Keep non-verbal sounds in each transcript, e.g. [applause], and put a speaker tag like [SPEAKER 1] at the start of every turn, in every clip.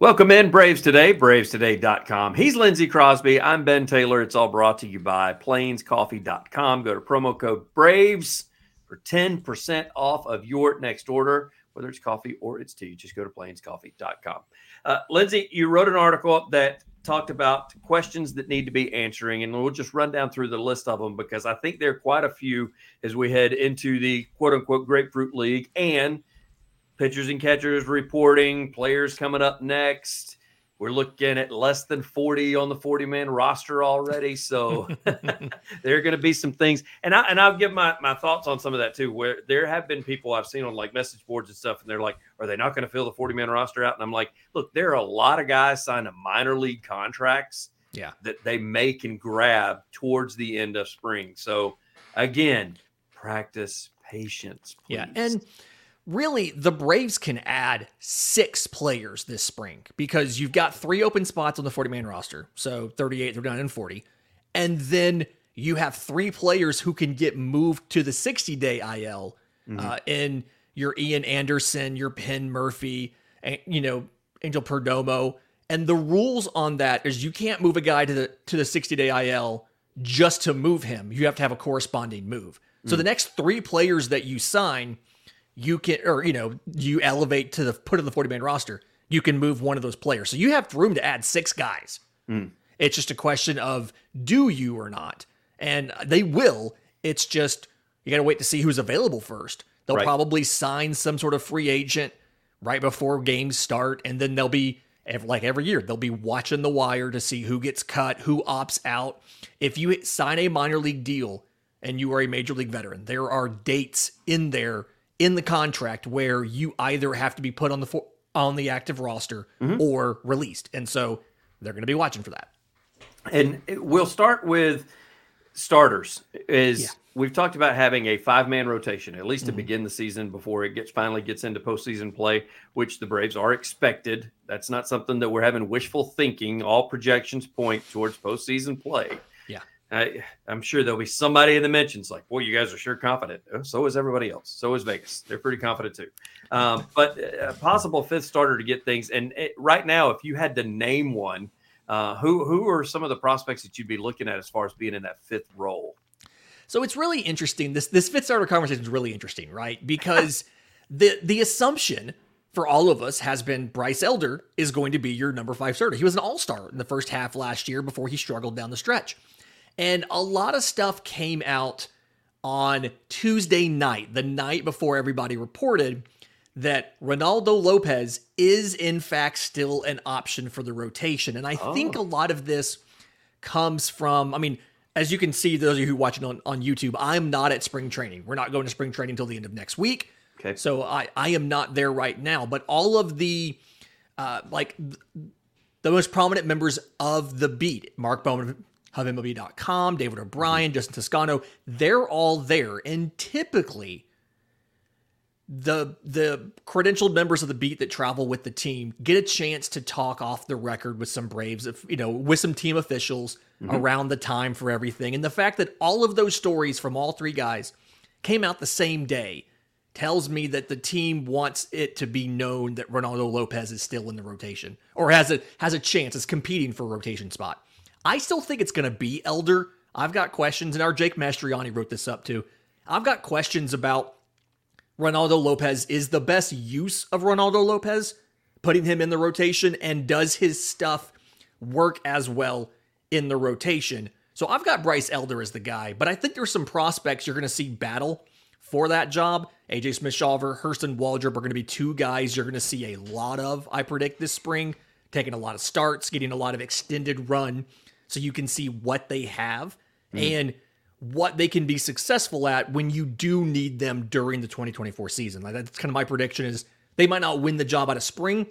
[SPEAKER 1] Welcome in, Braves Today, bravestoday.com. He's Lindsay Crosby. I'm Ben Taylor. It's all brought to you by plainscoffee.com. Go to promo code BRAVES for 10% off of your next order, whether it's coffee or it's tea. Just go to plainscoffee.com. Uh, Lindsay, you wrote an article that talked about questions that need to be answering, and we'll just run down through the list of them because I think there are quite a few as we head into the quote unquote Grapefruit League and – pitchers and catchers reporting, players coming up next. We're looking at less than 40 on the 40 man roster already. So [laughs] there are going to be some things. And, I, and I'll give my, my thoughts on some of that too, where there have been people I've seen on like message boards and stuff, and they're like, are they not going to fill the 40 man roster out? And I'm like, look, there are a lot of guys signed to minor league contracts
[SPEAKER 2] yeah.
[SPEAKER 1] that they make and grab towards the end of spring. So again, practice patience.
[SPEAKER 2] Please. Yeah. And, really the Braves can add six players this spring because you've got three open spots on the 40 man roster. So 38, 39, and 40. And then you have three players who can get moved to the 60 day IL mm-hmm. uh, in your Ian Anderson, your Penn Murphy, and, you know, Angel Perdomo. And the rules on that is you can't move a guy to the to the 60 day IL just to move him. You have to have a corresponding move. So mm. the next three players that you sign – you can, or, you know, you elevate to the put in the 40 man roster, you can move one of those players. So you have room to add six guys. Mm. It's just a question of do you or not. And they will. It's just, you got to wait to see who's available first. They'll right. probably sign some sort of free agent right before games start. And then they'll be, like every year, they'll be watching the wire to see who gets cut, who opts out. If you sign a minor league deal and you are a major league veteran, there are dates in there in the contract where you either have to be put on the for, on the active roster mm-hmm. or released, and so they're going to be watching for that.
[SPEAKER 1] And we'll start with starters. Is yeah. we've talked about having a five man rotation at least to mm-hmm. begin the season before it gets finally gets into postseason play, which the Braves are expected. That's not something that we're having wishful thinking. All projections point towards postseason play. I, am sure there'll be somebody in the mentions like, "Well, you guys are sure confident." Oh, so is everybody else. So is Vegas. They're pretty confident too. Um, but a possible fifth starter to get things. And it, right now, if you had to name one, uh, who who are some of the prospects that you'd be looking at as far as being in that fifth role?
[SPEAKER 2] So it's really interesting. This this fifth starter conversation is really interesting, right? Because [laughs] the the assumption for all of us has been Bryce Elder is going to be your number five starter. He was an all star in the first half last year before he struggled down the stretch. And a lot of stuff came out on Tuesday night, the night before everybody reported that Reynaldo Lopez is in fact still an option for the rotation. And I oh. think a lot of this comes from, I mean, as you can see, those of you who watching on, on YouTube, I'm not at spring training. We're not going to spring training until the end of next week.
[SPEAKER 1] Okay.
[SPEAKER 2] So I, I am not there right now. But all of the uh, like the most prominent members of the beat, Mark Bowman of MLB.com, David O'Brien, Justin Toscano, they're all there. And typically, the the credentialed members of the beat that travel with the team get a chance to talk off the record with some Braves, you know, with some team officials mm-hmm. around the time for everything. And the fact that all of those stories from all three guys came out the same day tells me that the team wants it to be known that Reynaldo Lopez is still in the rotation or has a has a chance, is competing for a rotation spot. I still think it's going to be Elder. I've got questions, and our Jake Mastriani wrote this up too. I've got questions about Reynaldo Lopez. Is the best use of Reynaldo Lopez putting him in the rotation, and does his stuff work as well in the rotation? So I've got Bryce Elder as the guy, but I think there's some prospects you're going to see battle for that job. AJ Smith Shawver, Hurston Waldrep are going to be two guys you're going to see a lot of, I predict, this spring, taking a lot of starts, getting a lot of extended run so you can see what they have mm. and what they can be successful at when you do need them during the 2024 season. Like that's kind of my prediction is they might not win the job out of spring,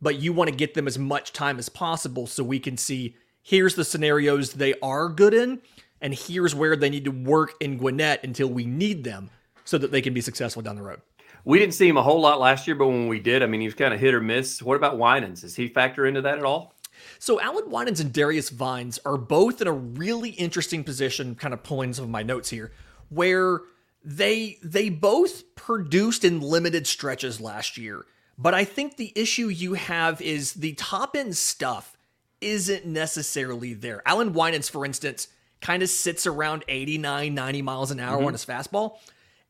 [SPEAKER 2] but you want to get them as much time as possible so we can see here's the scenarios they are good in and here's where they need to work in Gwinnett until we need them so that they can be successful down the road.
[SPEAKER 1] We didn't see him a whole lot last year, but when we did, I mean, he was kind of hit or miss. What about Winans? Does he factor into that at all?
[SPEAKER 2] So Allan Winans and Darius Vines are both in a really interesting position, kind of pulling some of my notes here, where they they both produced in limited stretches last year, But I think the issue you have is the top end stuff isn't necessarily there. Allan Winans, for instance, kind of sits around 89, 90 miles an hour mm-hmm. on his fastball.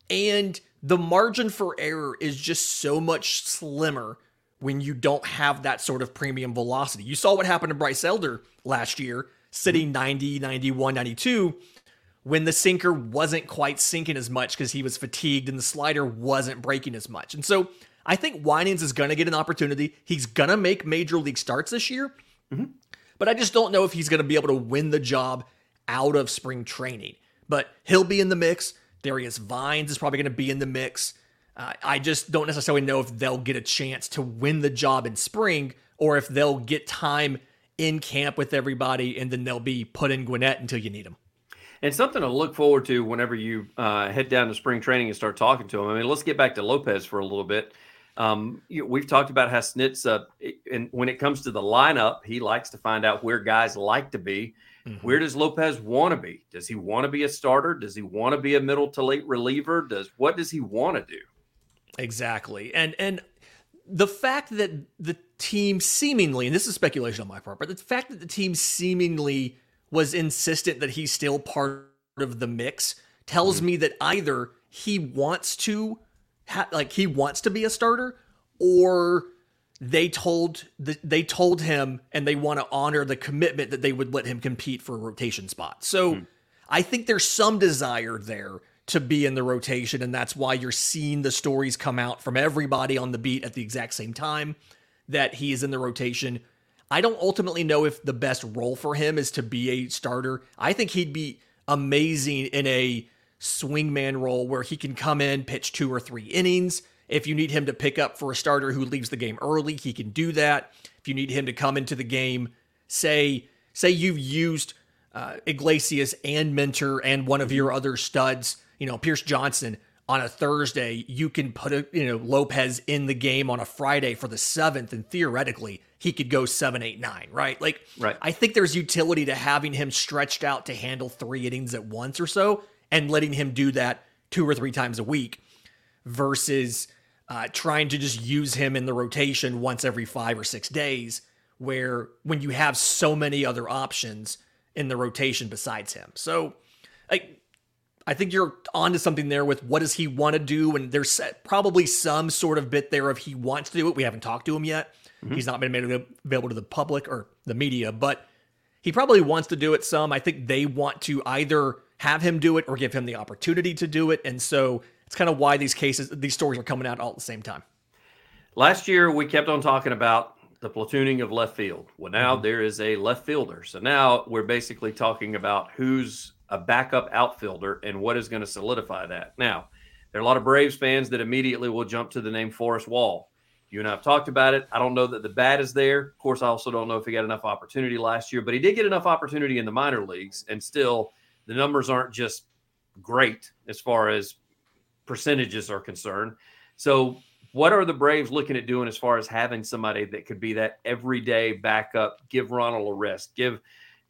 [SPEAKER 2] And the margin for error is just so much slimmer when you don't have that sort of premium velocity. You saw what happened to Bryce Elder last year, sitting 90, 91, 92, when the sinker wasn't quite sinking as much because he was fatigued and the slider wasn't breaking as much. And so I think Winans is going to get an opportunity. He's going to make major league starts this year. Mm-hmm. But I just don't know if he's going to be able to win the job out of spring training. But he'll be in the mix. Darius Vines is probably going to be in the mix. Uh, I just don't necessarily know if they'll get a chance to win the job in spring or if they'll get time in camp with everybody and then they'll be put in Gwinnett until you need them.
[SPEAKER 1] And something to look forward to whenever you uh, head down to spring training and start talking to them. I mean, let's get back to Lopez for a little bit. Um, you know, we've talked about how Snit's, uh, and when it comes to the lineup, he likes to find out where guys like to be. Mm-hmm. Where does Lopez want to be? Does he want to be a starter? Does he want to be a middle to late reliever? Does what does he want to do?
[SPEAKER 2] Exactly. And and the fact that the team seemingly, and this is speculation on my part, but the fact that the team seemingly was insistent that he's still part of the mix tells mm-hmm. me that either he wants to ha- like he wants to be a starter or they told the, they told him and they want to honor the commitment that they would let him compete for a rotation spot. So mm. I think there's some desire there to be in the rotation and that's why you're seeing the stories come out from everybody on the beat at the exact same time that he is in the rotation. I don't ultimately know if the best role for him is to be a starter. I think he'd be amazing in a swingman role where he can come in, pitch two or three innings, if you need him to pick up for a starter who leaves the game early, he can do that. If you need him to come into the game, say say you've used uh, Iglesias and Minter and one of your other studs, you know Pierce Johnson on a Thursday, you can put a, you know Lopez in the game on a Friday for the seventh, and theoretically he could go seven, eight, nine, right? Like,
[SPEAKER 1] right.
[SPEAKER 2] I think there's utility to having him stretched out to handle three innings at once or so, and letting him do that two or three times a week, versus uh, trying to just use him in the rotation once every five or six days, where when you have so many other options in the rotation besides him. So, I, I think you're onto something there with what does he want to do, and there's probably some sort of bit there of he wants to do it. We haven't talked to him yet. Mm-hmm. He's not been made available to the public or the media, but he probably wants to do it some. I think they want to either have him do it or give him the opportunity to do it, and so it's kind of why these cases, these stories are coming out all at the same time.
[SPEAKER 1] Last year, we kept on talking about the platooning of left field. Well, now mm-hmm. there is a left fielder. So now we're basically talking about who's a backup outfielder and what is going to solidify that. Now, there are a lot of Braves fans that immediately will jump to the name Forrest Wall. You and I have talked about it. I don't know that the bat is there. Of course, I also don't know if he got enough opportunity last year, but he did get enough opportunity in the minor leagues, and still the numbers aren't just great as far as percentages are concerned. So, what are the Braves looking at doing as far as having somebody that could be that everyday backup? Give Ronald a rest. Give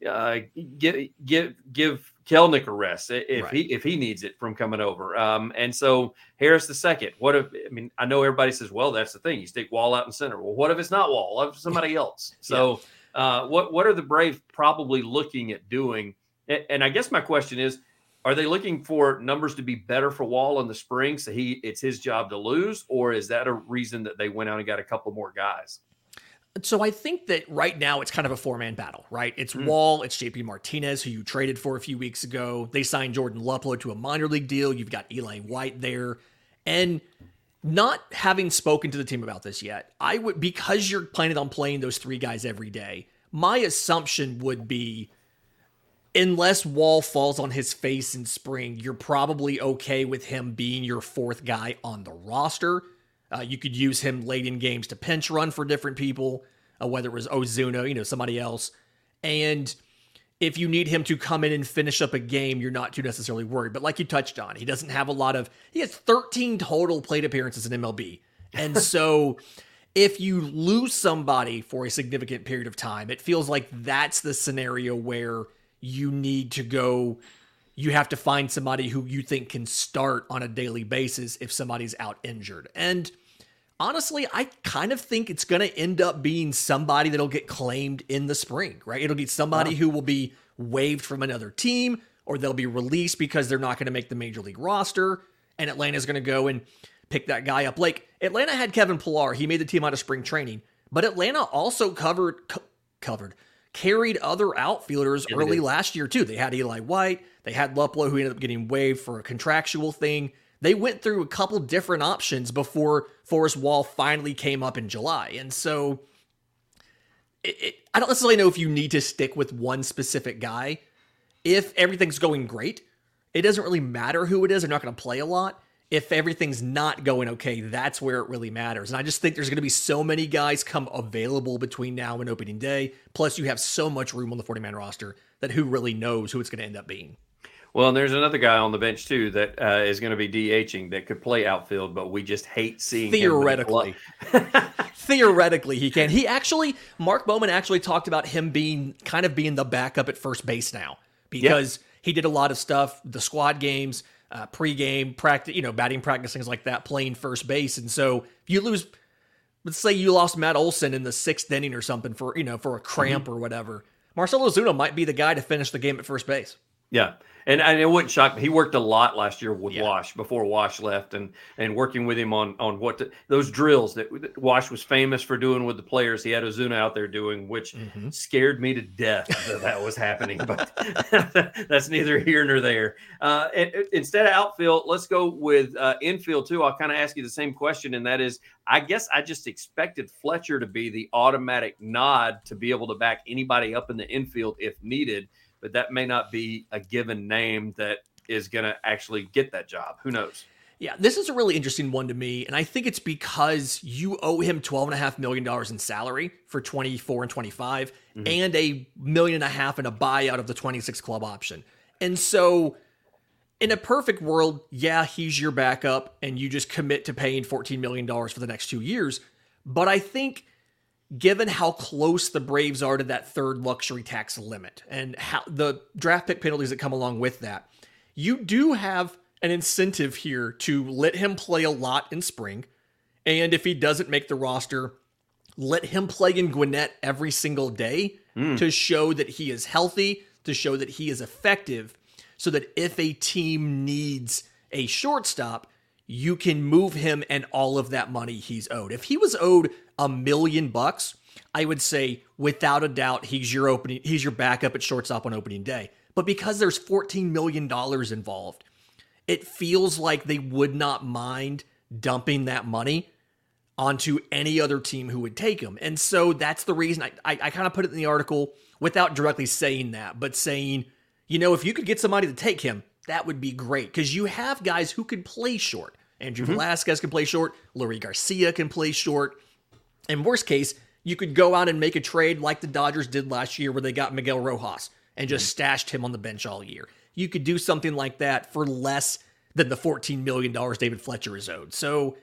[SPEAKER 1] uh, give give give Kelenic a rest if right. he if he needs it from coming over. Um, and so Harris the second. What if I mean I know everybody says, well, that's the thing. You stick Wall out in center. Well, what if it's not Wall? What if somebody else? So yeah. uh, what what are the Brave probably looking at doing? And I guess my question is, are they looking for numbers to be better for Wall in the spring, so he it's his job to lose, or is that a reason that they went out and got a couple more guys?
[SPEAKER 2] So I think that right now it's kind of a four man battle, right? It's mm. Wall, it's JP Martinez, who you traded for a few weeks ago. They signed Jordan Luplow to a minor league deal. You've got Eli White there, and not having spoken to the team about this yet, I would because you're planning on playing those three guys every day. My assumption would be unless Wall falls on his face in spring, you're probably okay with him being your fourth guy on the roster. Uh, you could use him late in games to pinch run for different people, uh, whether it was Ozuna, you know, somebody else. And if you need him to come in and finish up a game, you're not too necessarily worried. But like you touched on, he doesn't have a lot of, he has 13 total plate appearances in MLB. And [laughs] so if you lose somebody for a significant period of time, it feels like that's the scenario where you need to go you have to find somebody who you think can start on a daily basis if somebody's out injured. And honestly, I kind of think it's going to end up being somebody that'll get claimed in the spring, right? It'll be somebody wow. who will be waived from another team or they'll be released because they're not going to make the major league roster. And Atlanta's going to go and pick that guy up. Like Atlanta had Kevin Pillar, he made the team out of spring training, but Atlanta also covered, co- covered, carried other outfielders yeah, early last year too. They had Eli White, they had Luplow, who ended up getting waived for a contractual thing. They went through a couple different options before Forrest Wall finally came up in July. And so it, it, I don't necessarily know if you need to stick with one specific guy. If everything's going great, it doesn't really matter who it is. They're not going to play a lot. If everything's not going okay, that's where it really matters. And I just think there's going to be so many guys come available between now and opening day. Plus, you have so much room on the 40 man roster that who really knows who it's going to end up being.
[SPEAKER 1] Well, and there's another guy on the bench too that uh, is going to be DHing that could play outfield, but we just hate seeing
[SPEAKER 2] theoretically. [laughs] theoretically, he can. He actually, Mark Bowman actually talked about him being kind of being the backup at first base now because yep. he did a lot of stuff, the squad games, uh, pregame practice, you know, batting practice, things like that, playing first base, and so if you lose. Let's say you lost Matt Olson in the sixth inning or something for you know for a cramp mm-hmm. or whatever. Marcelo Ozuna might be the guy to finish the game at first base.
[SPEAKER 1] Yeah, and, and it wouldn't shock me. He worked a lot last year with yeah. Wash before Wash left, and and working with him on on what to, those drills that, that, Wash was famous for doing with the players. He had Ozuna out there doing, which mm-hmm. scared me to death [laughs] that that was happening. But [laughs] that's neither here nor there. Uh, and, instead of outfield, let's go with uh, infield too. I'll kind of ask you the same question, and that is, I guess I just expected Fletcher to be the automatic nod to be able to back anybody up in the infield if needed but that may not be a given name that is going to actually get that job. Who knows?
[SPEAKER 2] Yeah, this is a really interesting one to me. And I think it's because you owe him $12.5 million in salary for 24 and 25 mm-hmm. and a million and a half in a buyout of the 26 club option. And so, in a perfect world, yeah, he's your backup and you just commit to paying $14 million for the next two years. But I think given how close the Braves are to that third luxury tax limit and how the draft pick penalties that come along with that, you do have an incentive here to let him play a lot in spring. And if he doesn't make the roster, let him play in Gwinnett every single day mm. to show that he is healthy, to show that he is effective, so that if a team needs a shortstop, you can move him and all of that money he's owed. If he was owed a million bucks, I would say without a doubt he's your opening he's your backup at shortstop on opening day. But because there's 14 million dollars involved, it feels like they would not mind dumping that money onto any other team who would take him. And so that's the reason I, I, I kind of put it in the article without directly saying that, but saying, you know, if you could get somebody to take him, that would be great because you have guys who could play short. Andrew mm-hmm. Velazquez can play short. Leury Garcia can play short. In worst case, you could go out and make a trade like the Dodgers did last year where they got Miguel Rojas and just mm-hmm. stashed him on the bench all year. You could do something like that for less than the $14 million David Fletcher is owed. So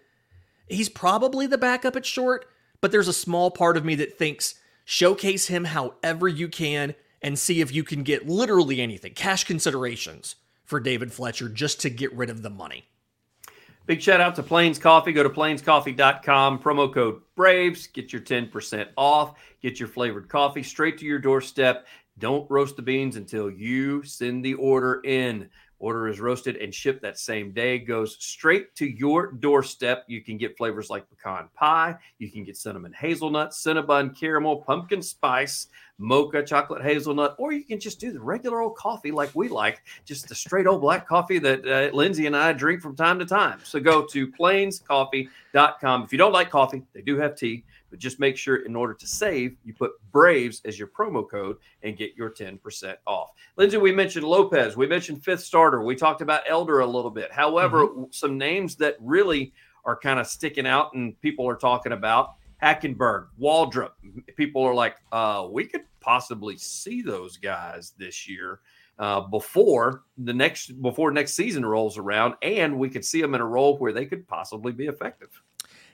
[SPEAKER 2] he's probably the backup at short, but there's a small part of me that thinks showcase him however you can and see if you can get literally anything, cash considerations for David Fletcher just to get rid of the money.
[SPEAKER 1] Big shout out to Plains Coffee. Go to plainscoffee.com, promo code Braves. Get your 10% off. Get your flavored coffee straight to your doorstep. Don't roast the beans until you send the order in. Order is roasted and shipped that same day, goes straight to your doorstep. You can get flavors like pecan pie, you can get cinnamon hazelnut, cinnabon caramel, pumpkin spice, mocha chocolate hazelnut, or you can just do the regular old coffee like we like, just the straight old black coffee that uh, Lindsay and I drink from time to time. So go to plainscoffee.com. If you don't like coffee, they do have tea. But just make sure in order to save, you put Braves as your promo code and get your 10% off. Lindsay, we mentioned Lopez. We mentioned fifth starter. We talked about Elder a little bit. However, mm-hmm. some names that really are kind of sticking out and people are talking about Hackenberg, Waldrep. People are like, uh, we could possibly see those guys this year. Uh, before the next before next season rolls around, and we could see them in a role where they could possibly be effective.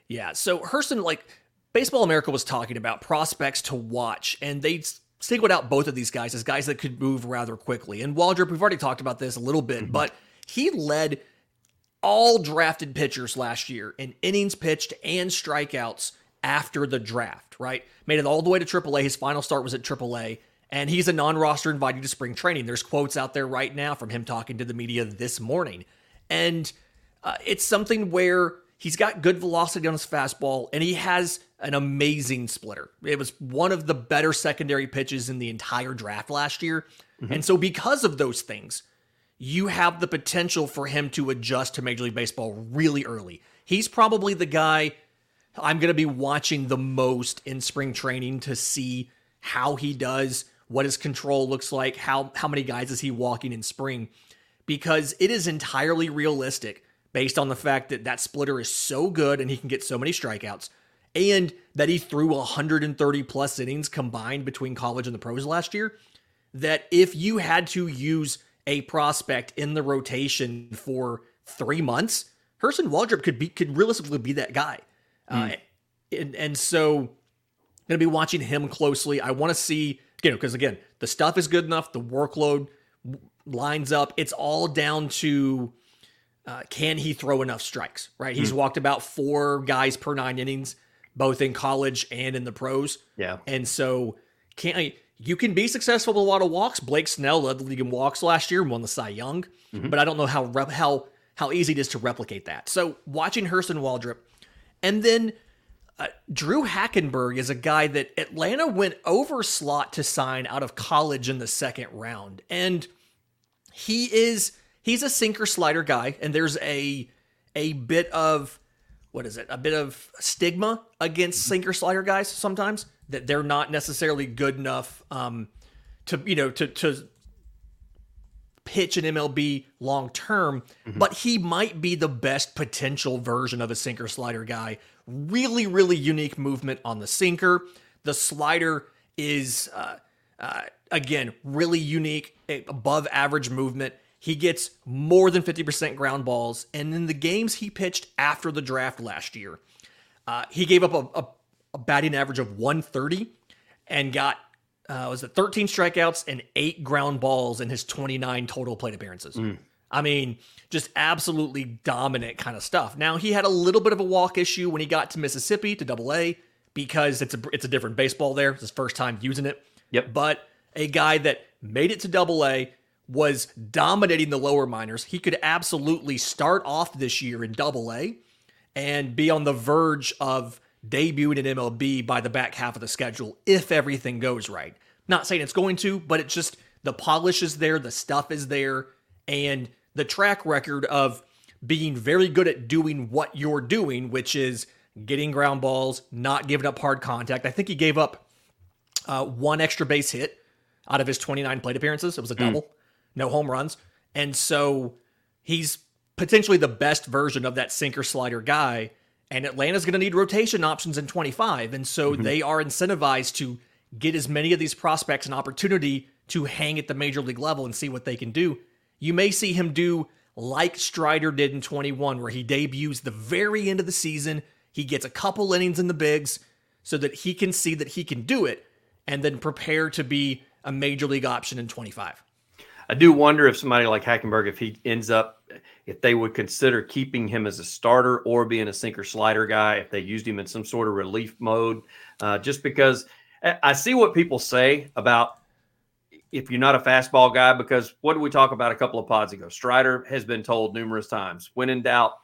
[SPEAKER 2] Yeah. So Hurston, like Baseball America was talking about prospects to watch, and they singled out both of these guys as guys that could move rather quickly. And Waldrep, we've already talked about this a little bit, mm-hmm. but he led all drafted pitchers last year in innings pitched and strikeouts after the draft, right? Made it all the way to AAA. His final start was at AAA, and he's a non roster invited to spring training. There's quotes out there right now from him talking to the media this morning. And uh, it's something where he's got good velocity on his fastball, and he has an amazing splitter. It was one of the better secondary pitches in the entire draft last year. Mm-hmm. And so, because of those things, you have the potential for him to adjust to Major League Baseball really early. He's probably the guy I'm going to be watching the most in spring training to see how he does, what his control looks like, how how many guys is he walking in spring because it is entirely realistic based on the fact that that splitter is so good and he can get so many strikeouts and that he threw 130 plus innings combined between college and the pros last year that if you had to use a prospect in the rotation for 3 months, Hurston Waldrep could be could realistically be that guy. Mm. Uh, and, and so I'm going to be watching him closely. I want to see, you know, because again, the stuff is good enough, the workload lines up. It's all down to uh, can he throw enough strikes, right? He's mm. walked about four guys per nine innings, both in college and in the pros.
[SPEAKER 1] Yeah.
[SPEAKER 2] And so can I, you can be successful with a lot of walks. Blake Snell led the league in walks last year and won the Cy Young, mm-hmm. but I don't know how how how easy it is to replicate that. So watching Hurston Waldrep and then uh, Drue Hackenberg is a guy that Atlanta went over slot to sign out of college in the second round. And he is he's a sinker slider guy and there's a a bit of what is it? A bit of stigma against mm-hmm. sinker slider guys sometimes that they're not necessarily good enough um, to you know to to pitch an MLB long term, mm-hmm. but he might be the best potential version of a sinker slider guy. Really, really unique movement on the sinker. The slider is, uh, uh, again, really unique, above average movement. He gets more than 50% ground balls. And in the games he pitched after the draft last year, uh, he gave up a, a, a batting average of 130 and got uh, was it 13 strikeouts and eight ground balls in his 29 total plate appearances. Mm. I mean, just absolutely dominant kind of stuff. Now he had a little bit of a walk issue when he got to Mississippi to Double A because it's a it's a different baseball there. It's his first time using it.
[SPEAKER 1] Yep.
[SPEAKER 2] But a guy that made it to Double A was dominating the lower minors. He could absolutely start off this year in Double A and be on the verge of debuting in MLB by the back half of the schedule if everything goes right. Not saying it's going to, but it's just the polish is there, the stuff is there, and the track record of being very good at doing what you're doing, which is getting ground balls, not giving up hard contact. I think he gave up uh, one extra base hit out of his 29 plate appearances. It was a double, mm. No home runs. And so he's potentially the best version of that sinker slider guy and Atlanta's going to need rotation options in 25. And so mm-hmm. they are incentivized to get as many of these prospects an opportunity to hang at the major league level and see what they can do. You may see him do like Strider did in 21, where he debuts the very end of the season. He gets a couple innings in the bigs so that he can see that he can do it and then prepare to be a major league option in 25.
[SPEAKER 1] I do wonder if somebody like Hackenberg, if he ends up, if they would consider keeping him as a starter or being a sinker slider guy, if they used him in some sort of relief mode, uh, just because I see what people say about if you're not a fastball guy, because what did we talk about a couple of pods ago? Strider has been told numerous times when in doubt,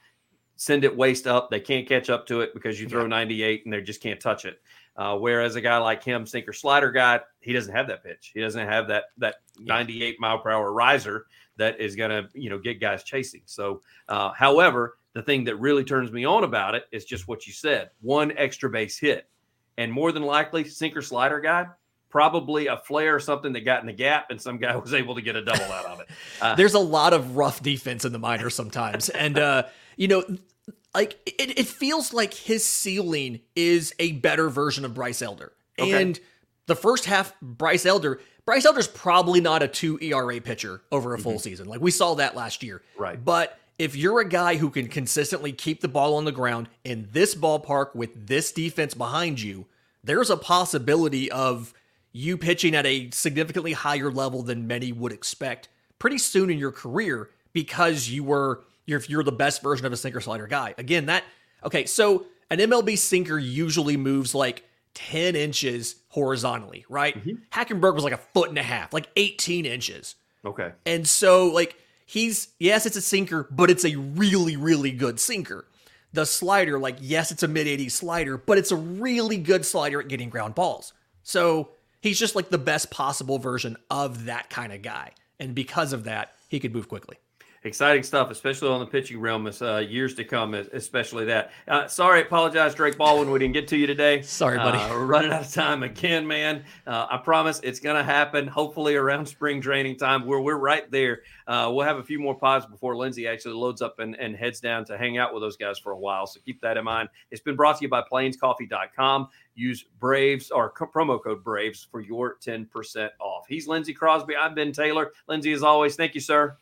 [SPEAKER 1] send it waist up. They can't catch up to it because you throw 98 and they just can't touch it. Uh, whereas a guy like him, sinker slider guy, he doesn't have that pitch. He doesn't have that that 98 mile per hour riser that is going to you know get guys chasing. So, uh, however, the thing that really turns me on about it is just what you said: one extra base hit, and more than likely, sinker slider guy, probably a flare or something that got in the gap, and some guy [laughs] was able to get a double out of it.
[SPEAKER 2] Uh, There's a lot of rough defense in the minors sometimes, and uh, you know like it, it feels like his ceiling is a better version of Bryce Elder. Okay. And the first half, Bryce Elder, Bryce Elder's probably not a two ERA pitcher over a full mm-hmm. season. Like we saw that last year.
[SPEAKER 1] Right.
[SPEAKER 2] But if you're a guy who can consistently keep the ball on the ground in this ballpark with this defense behind you, there's a possibility of you pitching at a significantly higher level than many would expect pretty soon in your career because you were You're, if you're the best version of a sinker slider guy. Again, that okay. So an MLB sinker usually moves like 10 inches horizontally, right? Mm-hmm. Hackenberg was like a foot and a half, like 18 inches.
[SPEAKER 1] Okay.
[SPEAKER 2] And so, like, he's, yes, it's a sinker, but it's a really, really good sinker. The slider, like, yes, it's a mid 80s slider, but it's a really good slider at getting ground balls. So he's just like the best possible version of that kind of guy. And because of that, he could move quickly
[SPEAKER 1] exciting stuff, especially on the pitching realm, as uh, years to come, especially that. Uh, sorry, apologize, Drake Baldwin, we didn't get to you today. [laughs]
[SPEAKER 2] Sorry, buddy.
[SPEAKER 1] Uh, we're running out of time again, man. Uh, I promise it's going to happen. Hopefully around spring training time, where we're right there. Uh, we'll have a few more pods before Lindsay actually loads up and, and heads down to hang out with those guys for a while. So keep that in mind. It's been brought to you by PlainsCoffee.com. Use Braves or co- promo code Braves for your ten percent off. He's Lindsay Crosby. I'm Ben Taylor. Lindsay, as always, thank you, sir.